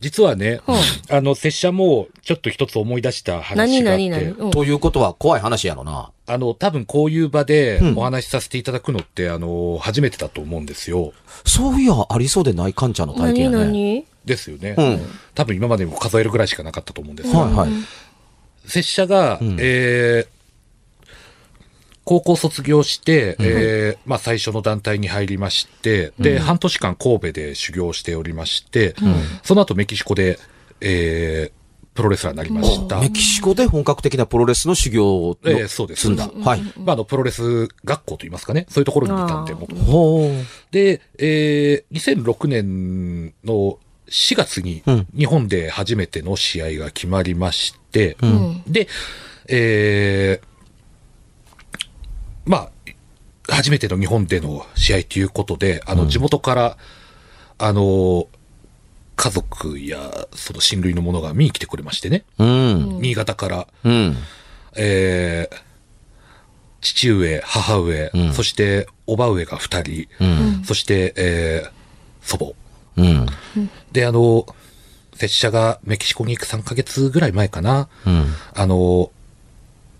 実はね、うんあの、拙者もちょっと一つ思い出した話があって、何何何？うんということは怖い話やろな。あの、多分こういう場でうんお話しさせていただくのって、あの、初めてだと思うんですよ。そういや、ありそうでないかんちゃんの体験何やね。何ですよね。うん多分今までも数えるぐらいしかなかったと思うんですが、はいはい。拙者が、うんえー高校卒業して、えーまあ最初の団体に入りまして、で、半年間神戸で修行しておりまして、その後メキシコで、えープロレスラーになりました。メキシコで本格的なプロレスの修行をええそうです。積んだ。はい。まあ、あの、プロレス学校といいますかね、そういうところにいたんで、あー。元々ほう。で、えー2006年の4月にうん。日本で初めての試合が決まりまして、うん。で、えーまあ、初めての日本での試合ということで、あの、地元から、あの、家族や、その親類の者が見に来てくれましてね、うん。新潟から、うん。えー父上、母上、うんそして、おば上が二人、うん。そして、えー祖母。うん。で、あの、拙者がメキシコに行く3ヶ月ぐらい前かな。うん。あの、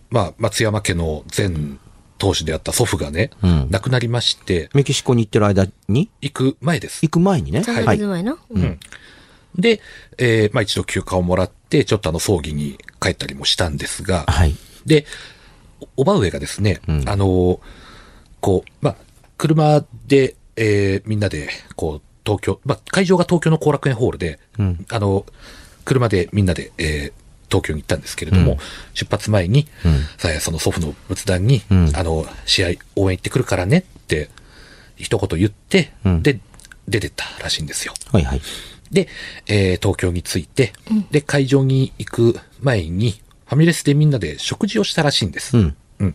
まあ、松山家の前当主であった祖父がね、うん亡くなりまして、メキシコに行ってる間に？行く前です。行く前にね。3はい。ヶ月前の、うんで、えーまあ一度休暇をもらって、ちょっとあの葬儀に帰ったりもしたんですが、はい。で、おおば上がですね、うんあの、こう、まあ、車で、えーみんなで、こう、東京、まあ、会場が東京の後楽園ホールで、うんあの、車でみんなで、えー東京に行ったんですけれども、うん出発前に、うんさあその祖父の仏壇に、うんあの、試合応援行ってくるからねって、一言言って、うんで、出てったらしいんですよ。はいはい。で、えー東京に着いて、で、会場に行く前に、ファミレスでみんなで食事をしたらしいんです。うん。うん。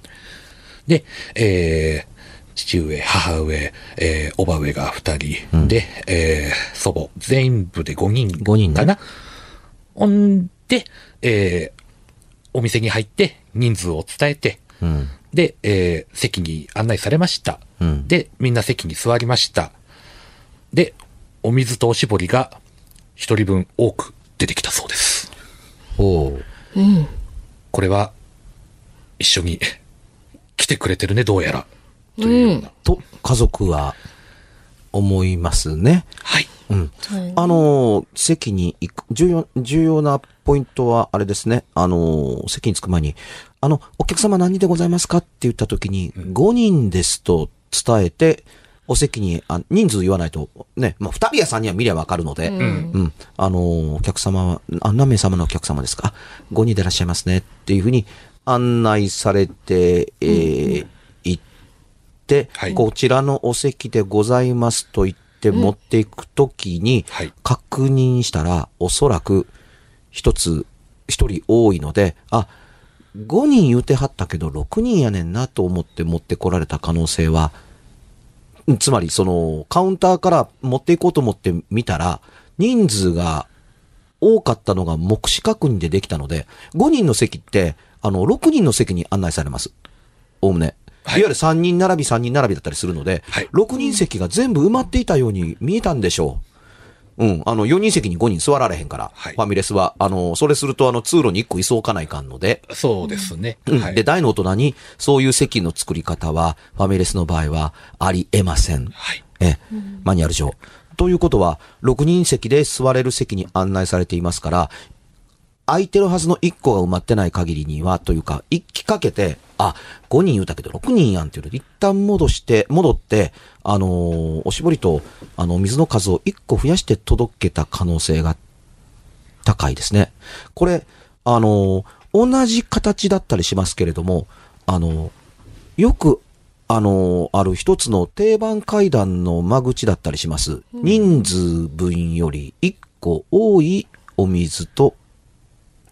で、えー父上、母上、えーおば上が二人、うんで、えー祖母、全部で五人五人ねかな。ほんで、えーお店に入って人数を伝えて、うん。で、えー席に案内されました。うんで、みんな席に座りました。で、お水とおしぼりが一人分多く出てきたそうです。おう。うん。これは、一緒に 来てくれてるね、どうやら。というような。と、家族は思いますね。はい。うん。そうやねあのー、席に行く、重要、重要なポイントは、あれですね。あのー、席に着く前に、あの、お客様何人でございますかって言った時に、5人ですと伝えて、お席に、あ人数言わないと、ね、まあ、2人や3人は見りゃわかるので、うんうん。あのー、お客様は、あ何名様のお客様ですか？あ ?5 人でいらっしゃいますね。っていうふうに案内されて、えー行って、はいこちらのお席でございますと言って持っていくときに、はい確認したら、おそらく、一つ、一人多いので、あ、5人言うてはったけど、6人やねんなと思って持ってこられた可能性は、つまり、その、カウンターから持っていこうと思って見たら、人数が多かったのが目視確認でできたので、5人の席って、あの、6人の席に案内されます。おおむね。いわゆる3人並び3人並びだったりするので、はい6人席が全部埋まっていたように見えたんでしょう。うん。あの、4人席に5人座られへんから、はいファミレスは。あの、それすると、あの、通路に1個椅子置かないかんので、そうですね。うんはいで、大の大人に、そういう席の作り方は、ファミレスの場合は、ありえません。はい。え、マニュアル上。ということは、6人席で座れる席に案内されていますから、空いてるはずの1個が埋まってない限りには、というか、一気かけて、あ、5人言うたけど6人やんっていうので、一旦戻して、戻って、あのーおしぼりと、あの、水の数を1個増やして届けた可能性が高いですね。これ、あのー同じ形だったりしますけれども、あのーよく、あのある一つの定番階段の間口だったりします。人数分より1個多いお水と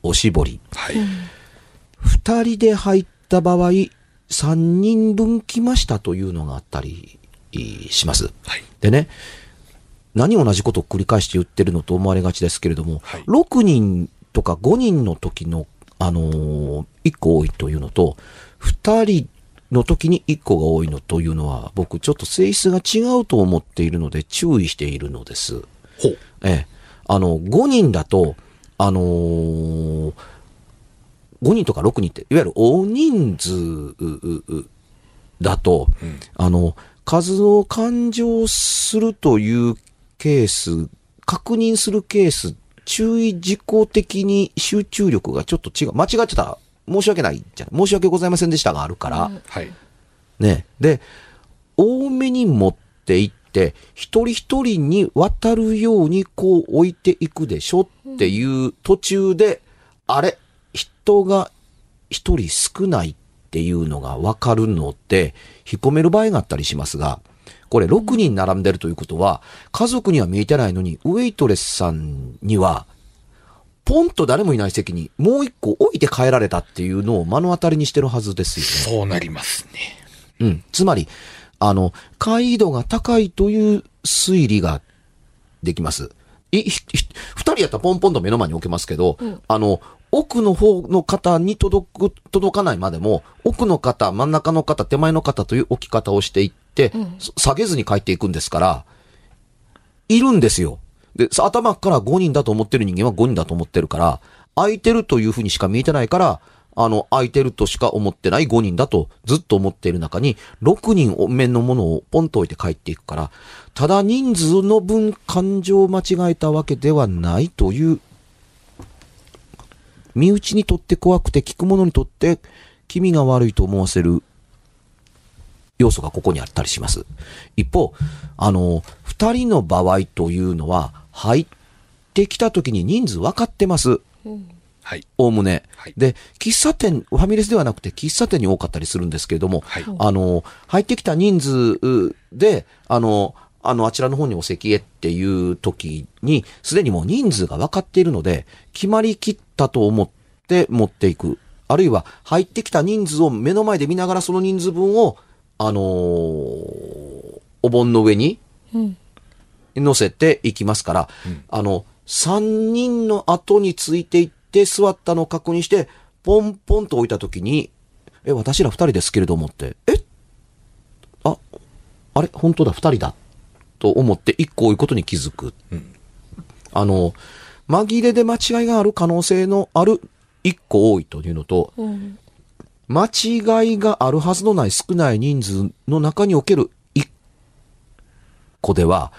おしぼり。はい。二人で入った場合、三人分来ましたというのがあったりします。はい。でね、何同じことを繰り返して言ってるのと思われがちですけれども、はい6人とか5人の時の、あのー、1個多いというのと、2人の時に1個が多いのというのは、僕ちょっと性質が違うと思っているので注意しているのです。ほう。ええ。あの、5人だと、あのー、5人とか6人って、いわゆる大人数うううだと、うんあの、数を勘定するというケース、確認するケース、注意事項的に集中力がちょっと違う。間違ってたら申し訳ないじゃない。申し訳ございませんでしたがあるから、はい。ね。で、多めに持っていって、一人一人に渡るようにこう置いていくでしょっていう途中で、あれ人が一人少ないっていうのがわかるので、引っ込める場合があったりしますが、これ6人並んでるということは、家族には見えてないのに、ウェイトレスさんには、ポンと誰もいない席にもう一個置いて帰られたっていうのを目の当たりにしてるはずですよね。そうなりますね。うん。つまり、あの、解易度が高いという推理ができます。い、ひひ二人やったらポンポンと目の前に置けますけど、あの、奥の方の方に届く、届かないまでも、奥の方、真ん中の方、手前の方という置き方をしていって、そ下げずに帰っていくんですから、いるんですよ。で、さ頭から5人だと思ってる人間は5人だと思ってるから、空いてるというふうにしか見えてないから、あの、空いてるとしか思ってない5人だとずっと思っている中に、6人面のものをポンと置いて帰っていくから、ただ人数の分感情を間違えたわけではないという、身内にとって怖くて聞く者にとって気味が悪いと思わせる要素がここにあったりします。一方、あの、二人の場合というのは、入ってきた時に人数分かってます。はい。おおむね。はいで、喫茶店、ファミレスではなくて喫茶店に多かったりするんですけれども、はいあの、入ってきた人数で、あの、あの、あちらの方にお席へっていう時に、すでにもう人数が分かっているので、決まりきったと思って持っていく。あるいは、入ってきた人数を目の前で見ながらその人数分を、あのーお盆の上にうん。乗せていきますから、あの、三人の後についていって座ったのを確認して、ポンポンと置いたときに、え、私ら二人ですけれどもって、え？あ、あれ？本当だ、二人だ。と思って一個置いことに気づく。あの、紛れで間違いがある可能性のある一個多いというのと、うん。間違いがあるはずのない少ない人数の中における一個では、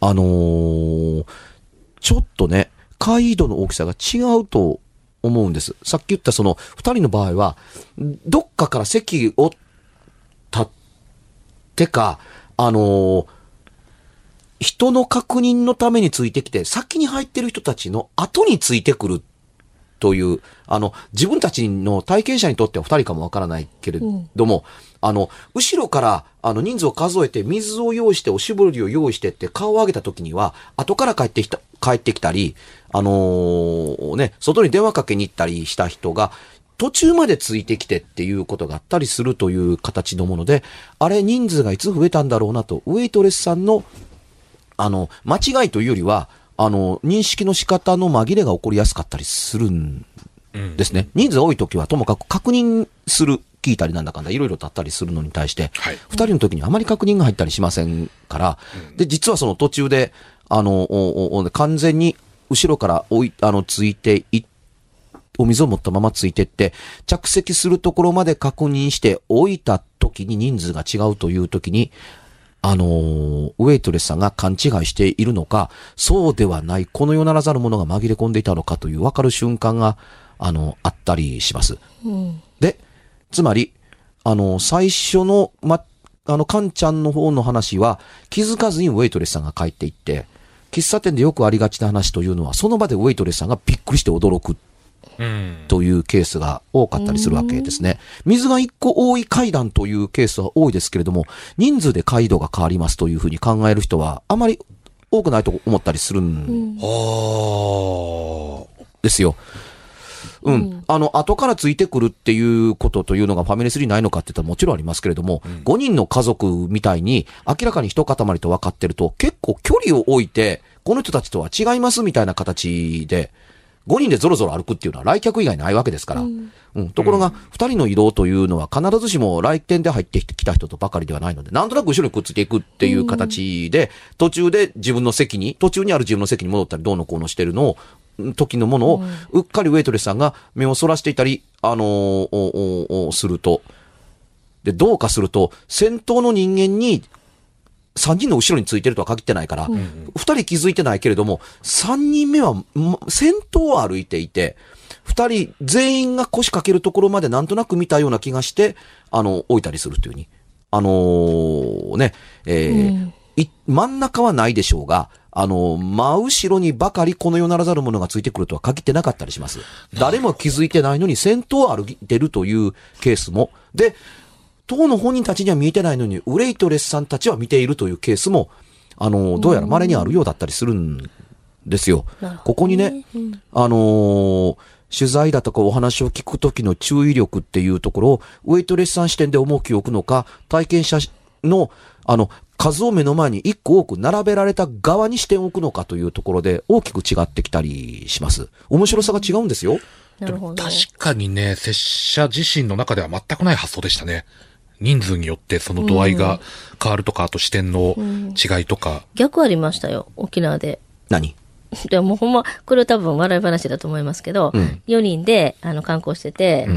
あのーちょっとね、解度の大きさが違うと思うんです。さっき言ったその二人の場合は、どっかから席を立ってか、あのー人の確認のためについてきて、先に入ってる人たちの後についてくるという、あの、自分たちの体験者にとっては二人かもわからないけれども、あの、後ろから、あの、人数を数えて、水を用意して、おしぼりを用意してって顔を上げた時には、後から帰ってきた、帰ってきたり、あのーね、外に電話かけに行ったりした人が、途中までついてきてっていうことがあったりするという形のもので、あれ人数がいつ増えたんだろうなと、ウェイトレスさんのあの、間違いというよりは、あの、認識の仕方の紛れが起こりやすかったりするんですね。人数が多い時はともかく確認する、聞いたりなんだかんだ。いろいろとあったりするのに対して、はい。二人の時にあまり確認が入ったりしませんから、で、実はその途中で、あの、おおお完全に後ろから追い、あの、ついていお水を持ったままついてって、着席するところまで確認して置いた時に人数が違うという時に、あのーウェイトレスさんが勘違いしているのか、そうではない、この世ならざるものが紛れ込んでいたのかという分かる瞬間が、あの、あったりします。で、つまり、あの、最初の、ま、あの、カンちゃんの方の話は、気づかずにウェイトレスさんが帰っていって、喫茶店でよくありがちな話というのは、その場でウェイトレスさんがびっくりして驚くうん。というケースが多かったりするわけですね。水が一個多い階段というケースは多いですけれども、人数で階度が変わりますというふうに考える人はあまり多くないと思ったりするん。ですよ。うん。あの、後からついてくるっていうことというのがファミレスにないのかって言ったらもちろんありますけれども、5人の家族みたいに明らかに一塊と分かってると結構距離を置いて、この人たちとは違いますみたいな形で、5人でゾロゾロ歩くっていうのは来客以外ないわけですから。うん。ところが、2人の移動というのは必ずしも来店で入ってきた人とばかりではないので、なんとなく後ろにくっついていくっていう形で、途中で自分の席に、途中にある自分の席に戻ったり、どうのこうのしてるのを、時のものを、うっかりウェイトレスさんが目をそらしていたり、あのーおおおすると、で、どうかすると、先頭の人間に、3人の後ろについてるとは限ってないから、2人気づいてないけれども、3人目は、ま先頭を歩いていて、2人全員が腰掛けるところまでなんとなく見たような気がして、あの、置いたりするというふうに。あのーね、えーい真ん中はないでしょうが、あの、真後ろにばかりこの世ならざるものがついてくるとは限ってなかったりします。誰も気づいてないのに先頭を歩いてるというケースも。で、当の本人たちには見えてないのに、ウレイトレスさんたちは見ているというケースも、あの、どうやら稀にあるようだったりするんですよ。ここにね、あのー取材だとかお話を聞くときの注意力っていうところを、ウェイトレスさん視点で重きを置くのか、体験者の、あの、数を目の前に一個多く並べられた側に視点を置くのかというところで大きく違ってきたりします。面白さが違うんですよ。なるほど。確かにね、拙者自身の中では全くない発想でしたね。人数によってその度合いが変わるとか、あと視点の違いとか。逆ありましたよ、沖縄で。何？でもほんま、これは多分笑い話だと思いますけど、うん。4人であの観光してて、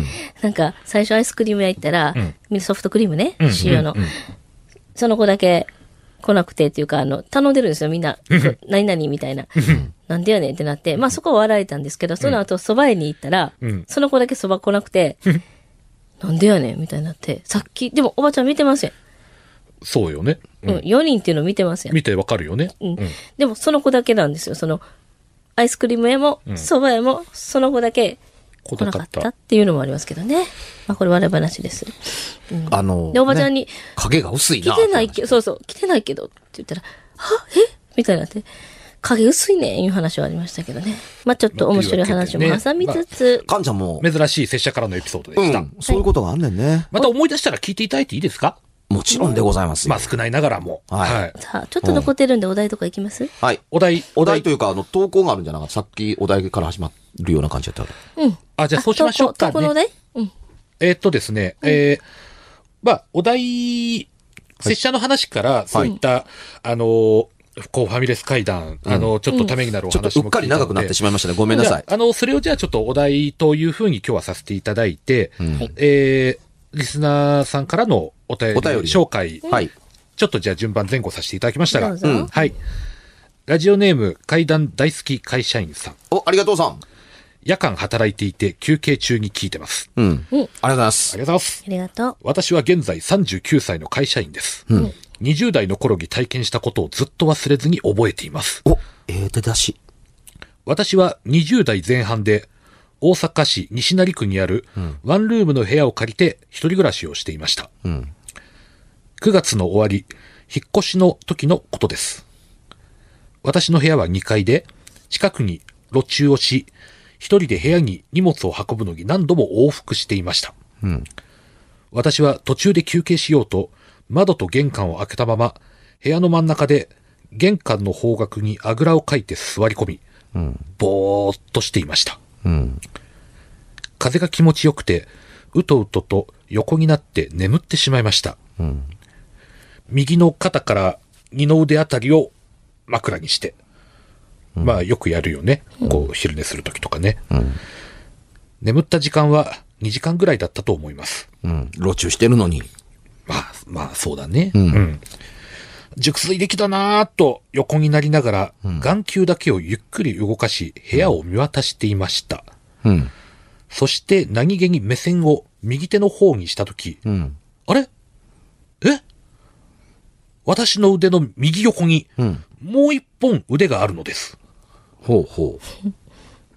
なんか最初アイスクリーム屋行ったら、ん。みんなソフトクリームね、うん塩の、うん。うんその子だけ来なくてっていうか、あの、頼んでるんですよ、みんな。何々みたいな。なんでやねんってなって、まあそこは笑えたんですけど、その後蕎麦屋に行ったら、うん。その子だけ蕎麦来なくて、なんでやねんみたいになって、さっき、でもおばちゃん見てません。そうよね。うん、4人っていうの見てません。見てわかるよね。うんでもその子だけなんですよ。その、アイスクリーム屋も、うん蕎麦屋も、その子だけ来来なかったっていうのもありますけどね。まあこれ笑い話です。うんあの、で、おばちゃんねに、影が薄いな。来てないけど、そうそう、来てないけどって言ったら、は？え？みたいになって、影薄いねいう話はありましたけどね。まあちょっと面白い話も挟みつつ、かんちゃんも、珍しい拙者からのエピソードでした。うん、そういうことがあんねんね。また思い出したら聞いていただいていいですか？もちろんでございますよ。まあ少ないながらも。はいはい。さあ、ちょっと残ってるんでお題とかいきます？はい。お題、お題というか、あの、投稿があるんじゃなかったさっきお題から始まるような感じだった。うん。あ、じゃあそうしましょうかね。ところで？うん。えーっとですね、えーまあ、お題、拙者の話から、そういった、あのー、こう、ファミレス会談、あの、ちょっとためになるおちょっと話もうっかり長くなってしまいましたね。ごめんなさい。あの、それをじゃあちょっとお題というふうに今日はさせていただいて、んえー、リスナーさんからのお便り紹介、はい。ちょっとじゃあ順番前後させていただきましたが、どうんはい。ラジオネーム、階段大好き会社員さん。お、ありがとうさん。夜間働いていて休憩中に聞いてます。うん。うんありがとうございまあすり。がとうございます。ありがとう。私は現在39歳の会社員です。うん。20代の頃に体験したことをずっと忘れずに覚えています。お、ええ出だし。私は20代前半で、大阪市西成区にあるワンルームの部屋を借りて一人暮らしをしていました。うん。9月の終わり、引っ越しの時のことです。私の部屋は2階で、近くに路中をし、一人で部屋に荷物を運ぶのに何度も往復していました。うん。私は途中で休憩しようと、窓と玄関を開けたまま、部屋の真ん中で玄関の方角にあぐらをかいて座り込み、うんぼーっとしていました。うん。風が気持ちよくて、うとうとと横になって眠ってしまいました。うん。右の肩から二の腕あたりを枕にして、まあよくやるよね。こう昼寝するときとかね。うん眠った時間は2時間ぐらいだったと思います。うん。路中してるのに。まあ、まあそうだね。うん。熟睡できたなーっと横になりながら、眼球だけをゆっくり動かし、部屋を見渡していました。うん。そして何気に目線を右手の方にしたとき、うん。あれ？え？私の腕の右横に、うん。もう一本腕があるのです。ほうほ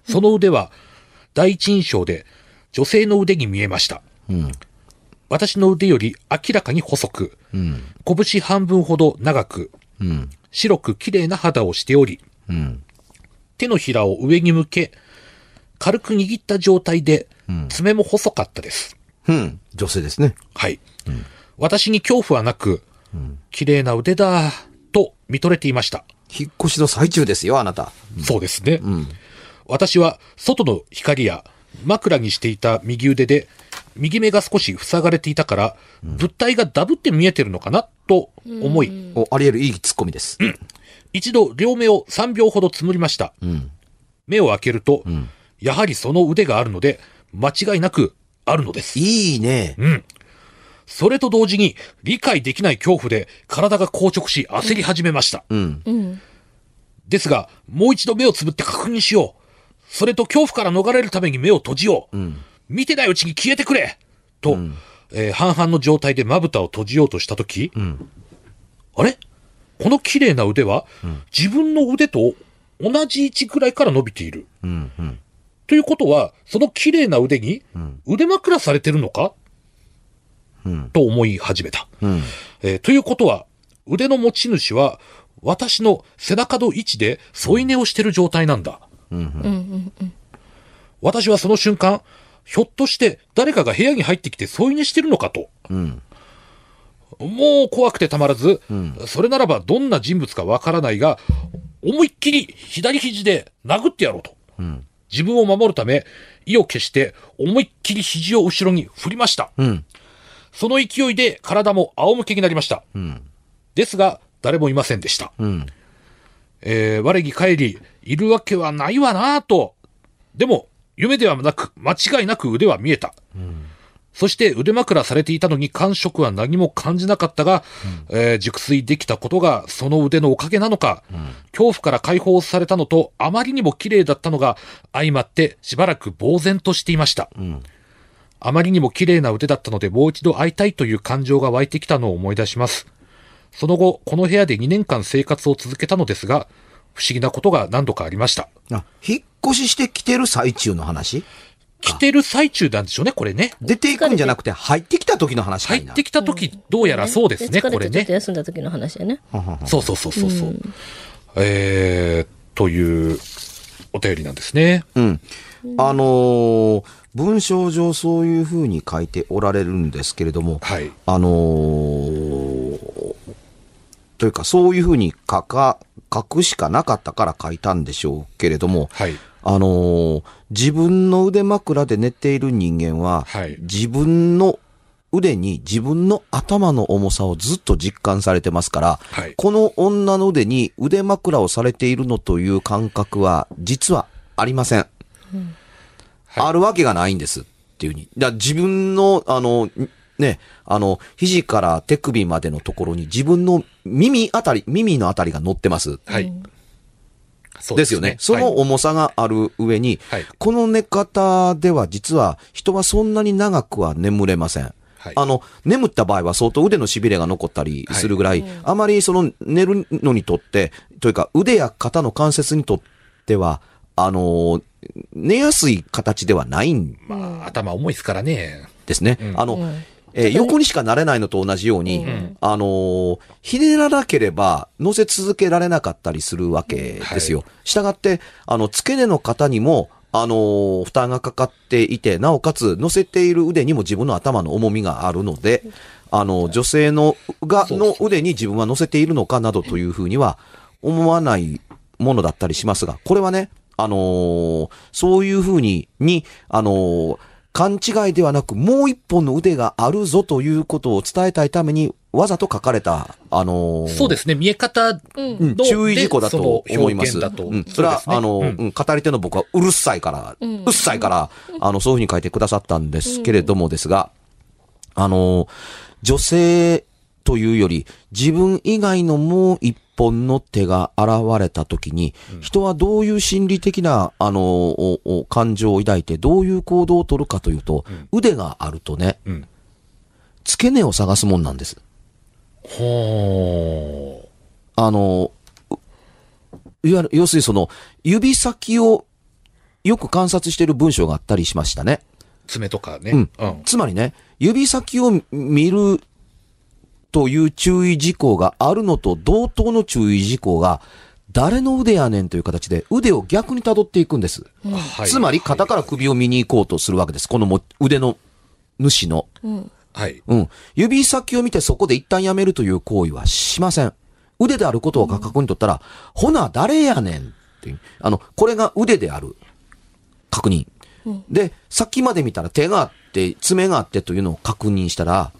その腕は、第一印象で女性の腕に見えました。う。うん。私の腕より明らかに細く、うん。拳半分ほど長く、うん。白く綺麗な肌をしており、うん。手のひらを上に向け、軽く握った状態で、爪も細かったです。うん。女性ですね。はい。私に恐怖はなく、綺麗な腕だ、と見とれていました。引っ越しの最中ですよ、あなた。そうですね。ん私は外の光や枕にしていた右腕で、右目が少し塞がれていたから、物体がダブって見えてるのかな？と思い、お、あり得るいいツッコミです。一度両目を3秒ほどつむりました。ん目を開けると、やはりその腕があるので、間違いなくあるのです。いいね。それと同時に理解できない恐怖で体が硬直し焦り始めました。うん。うん。ですが、もう一度目をつぶって確認しよう。それと恐怖から逃れるために目を閉じよう。見てないうちに消えてくれと、えー半々の状態でまぶたを閉じようとしたとき、あれ？この綺麗な腕は、自分の腕と同じ位置ぐらいから伸びている。うん。うん。ということは、その綺麗な腕に腕枕されてるのか、うんと思い始めた。うん。えーということは、腕の持ち主は、私の背中の位置で添い寝をしてる状態なんだ。うんうんうん。私はその瞬間、ひょっとして誰かが部屋に入ってきて添い寝してるのかと。うん。もう怖くてたまらず、それならばどんな人物かわからないが、思いっきり左肘で殴ってやろうと。ん自分を守るため、意を決して思いっきり肘を後ろに振りました。うん。その勢いで体も仰向けになりました。うん。ですが、誰もいませんでした。うん。えー我に帰り、いるわけはないわなぁと。でも、夢ではなく、間違いなく腕は見えた。そして腕枕されていたのに感触は何も感じなかったが、えー熟睡できたことがその腕のおかげなのか、恐怖から解放されたのとあまりにも綺麗だったのが相まってしばらく呆然としていました。あまりにも綺麗な腕だったのでもう一度会いたいという感情が湧いてきたのを思い出します。その後、この部屋で2年間生活を続けたのですが、不思議なことが何度かありました。あ、引っ越ししてきてる最中の話？来てる最中なんでしょうね、これね。出ていくんじゃなくて入ってきた時の話。入ってきた時、どうやらそうですね、これね。休んだ時の話やね。そうそうそうそうそう。えー、というお便りなんですね。うん。あのー文章上そういうふうに書いておられるんですけれども、はい。あのーというかそういうふうに書か、書くしかなかったから書いたんでしょうけれども、はい。あのー自分の腕枕で寝ている人間は、はい自分の腕に自分の頭の重さをずっと実感されてますから、はいこの女の腕に腕枕をされているのという感覚は実はありません。はいあるわけがないんですっていうふうに。だ自分の、あの、ね、あの、肘から手首までのところに自分の耳あたり、耳のあたりが乗ってます。はい。そうですよね。そのはい重さがある上に、はいこの寝方では実は人はそんなに長くは眠れません。はいあの、眠った場合は相当腕の痺れが残ったりするぐらい、あまりその寝るのにとって、というか腕や肩の関節にとっては、あの、寝やすい形ではないんまあ、頭重いですからね。ですね。あの、えー横にしかなれないのと同じように、あのーひねらなければ乗せ続けられなかったりするわけですよ。したがって、あの、付け根の方にも、あのー負担がかかっていて、なおかつ乗せている腕にも自分の頭の重みがあるので、あの、女性の、が、の腕に自分は乗せているのかなどというふうには思わないものだったりしますが、これはね、あのーそういうふうに、に、あのー勘違いではなく、もう一本の腕があるぞということを伝えたいために、わざと書かれた、あのーそうですね、見え方うん。の、注意事項だと思います。うん。それは、あの、ううん。ん、語り手の僕はうるさいから、うっさいから、あの、そういうふうに書いてくださったんですけれどもですが、あの、女性というより、自分以外のもう一本の手が現れたときに、人はどういう心理的な、あの、感情を抱いて、どういう行動を取るかというと、腕があるとね、うん付け根を探すもんなんです。ほあの、ういわゆる、要するにその、指先をよく観察している文章があったりしましたね。う。爪とかね。うんうん。つまりね、指先を見るという注意事項があるのと同等の注意事項が、誰の腕やねんという形で腕を逆に辿っていくんです。はいつまり肩から首を見に行こうとするわけです。このも腕の主の。はい。うん。指先を見てそこで一旦やめるという行為はしません。腕であることを確認にとったら、ほな、誰やねんっていう。あの、これが腕である。確認。で、先まで見たら手があって、爪があってというのを確認したら、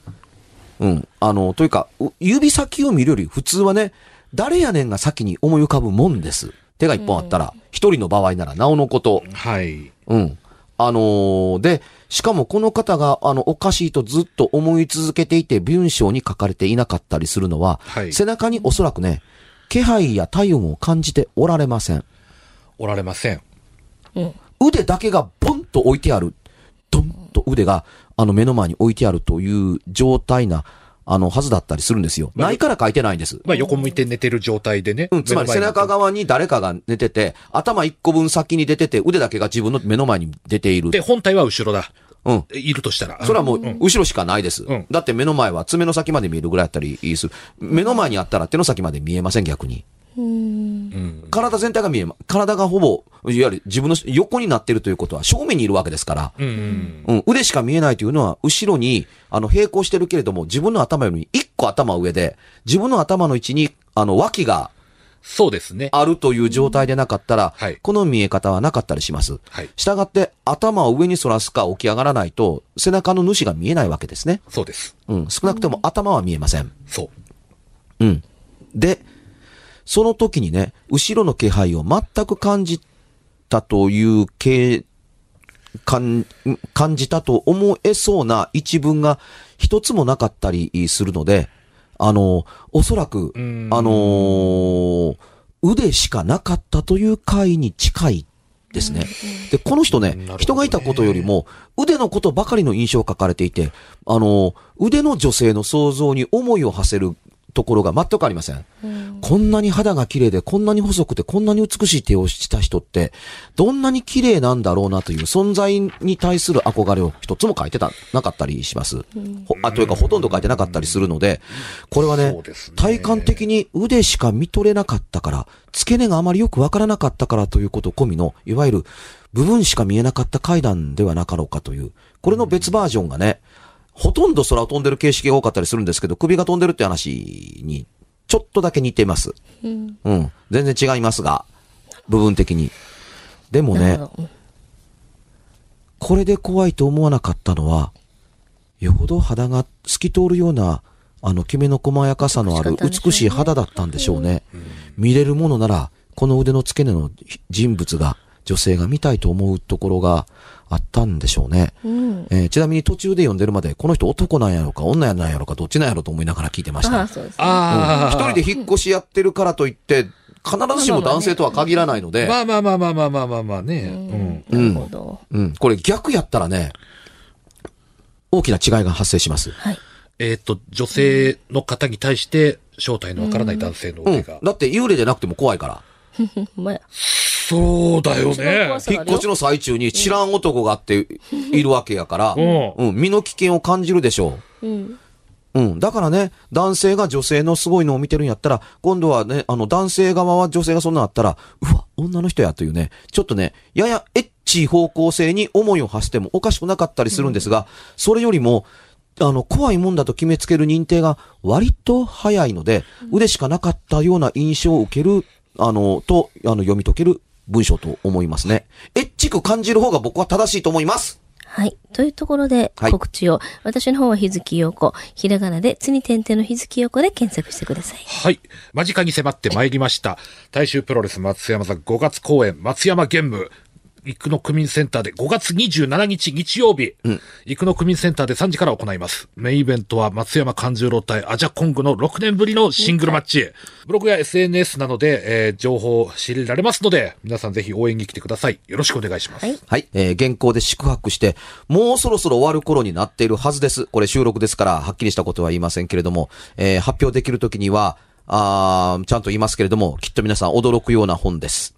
うん。あの、というか、う指先を見るより普通はね、誰やねんが先に思い浮かぶもんです。手が一本あったら、一人の場合ならなおのこと。はい。うん。あのーで、しかもこの方が、あの、おかしいとずっと思い続けていて、文章に書かれていなかったりするのは、はい背中におそらくね、気配や体温を感じておられません。おられません。腕だけがボンと置いてある。ドンと腕が、あの、目の前に置いてあるという状態な、あの、はずだったりするんですよ。まあないから書いてないんです。まあ、横向いて寝てる状態でね。うん、つまり背中側に誰かが寝てて、頭一個分先に出てて、腕だけが自分の目の前に出ている。で、本体は後ろだ。うん。いるとしたら。それはもう、後ろしかないです。うんだって目の前は爪の先まで見えるぐらいだったりする。目の前にあったら手の先まで見えません、逆に。うん。体全体が見えま、体がほぼ、いわゆる自分の横になってるということは正面にいるわけですから。うんうん。うん、腕しか見えないというのは、後ろに、あの、並行してるけれども、自分の頭より一個頭上で、自分の頭の位置に、あの、脇がそうですね。あるという状態でなかったら、はいこの見え方はなかったりします。はい。したがって、頭を上に反らすか起き上がらないと、背中の主が見えないわけですね。そうです。うん、少なくとも頭は見えません。そう。うん。で、その時にね、後ろの気配を全く感じたという形、感、感じたと思えそうな一文が一つもなかったりするので、あの、おそらく、ん。あのー腕しかなかったという回に近いですね。で、この人ねね、人がいたことよりも、腕のことばかりの印象を書かれていて、あの、腕の女性の想像に思いを馳せるところが全くありません。こんなに肌が綺麗で、こんなに細くて、こんなに美しい手をした人って、どんなに綺麗なんだろうなという存在に対する憧れを一つも書いてた、なかったりします。ほあ、というかほとんど書いてなかったりするので、これはねね体感的に腕しか見とれなかったから、付け根があまりよくわからなかったからということ込みの、いわゆる部分しか見えなかった階段ではなかろうかという、これの別バージョンがね、ほとんど空を飛んでる形式が多かったりするんですけど、首が飛んでるって話に、ちょっとだけ似ています。うん。全然違いますが、部分的に。でもね、これで怖いと思わなかったのは、よほど肌が透き通るような、あの、きめの細やかさのある美しい肌だったんでしょうね。見れるものなら、この腕の付け根の人物が、女性が見たいと思うところがあったんでしょうね。うん。えーちなみに途中で読んでるまで、この人男なんやろか、女なんやろか、どっちなんやろと思いながら聞いてました。ああ、そうですね。ああ。一人で引っ越しやってるからといって、必ずしも男性とは限らないので、まあまあまあまあまあまあまあまあね。うん。なるほど。うん、これ逆やったらね、大きな違いが発生します。はい。えっと、女性の方に対して正体のわからない男性のうん。だって幽霊じゃなくても怖いから。そうだよね。引っ越しの最中に知らん男があっているわけやから、うんうん、身の危険を感じるでしょう。うん。うん。だからね、男性が女性のすごいのを見てるんやったら、今度はね、あの、男性側は女性がそんなのあったら、うわ、女の人やというね、ちょっとね、ややエッチい方向性に思いを馳せてもおかしくなかったりするんですが、それよりも、あの、怖いもんだと決めつける認定が割と早いので、腕しかなかったような印象を受ける、あの、と、あの、読み解ける文章と思いますね。エッチく感じる方が僕は正しいと思います。はい。というところではい告知を、私の方は日月陽子、ひらがなで、つに点々の日月陽子で検索してください。はい。間近に迫ってまいりました。大衆プロレス松山座5月公演、松山玄武。生野区民センターで5月27日日曜日、生野区民センターで3時から行います。メインイベントは松山勘十郎対アジャコングの6年ぶりのシングルマッチ。ブログや SNS などで、えー情報を知りられますので、皆さんぜひ応援に来てください。よろしくお願いします。はいはい。えー、現行で宿泊して、もうそろそろ終わる頃になっているはずです。これ収録ですから、はっきりしたことは言いませんけれども、えー発表できるときには、あーちゃんと言いますけれども、きっと皆さん驚くような本です。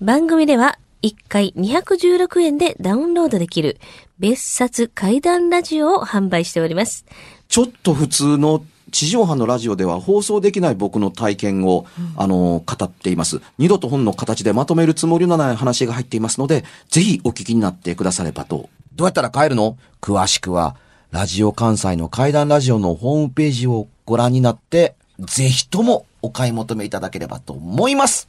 番組では1回216円でダウンロードできる別冊怪談ラジオを販売しております。ちょっと普通の地上波のラジオでは放送できない僕の体験を、あの、語っています。二度と本の形でまとめるつもりのない話が入っていますので、ぜひお聞きになってくださればと。どうやったら帰るの？詳しくは、ラジオ関西の怪談ラジオのホームページをご覧になって、ぜひともお買い求めいただければと思います。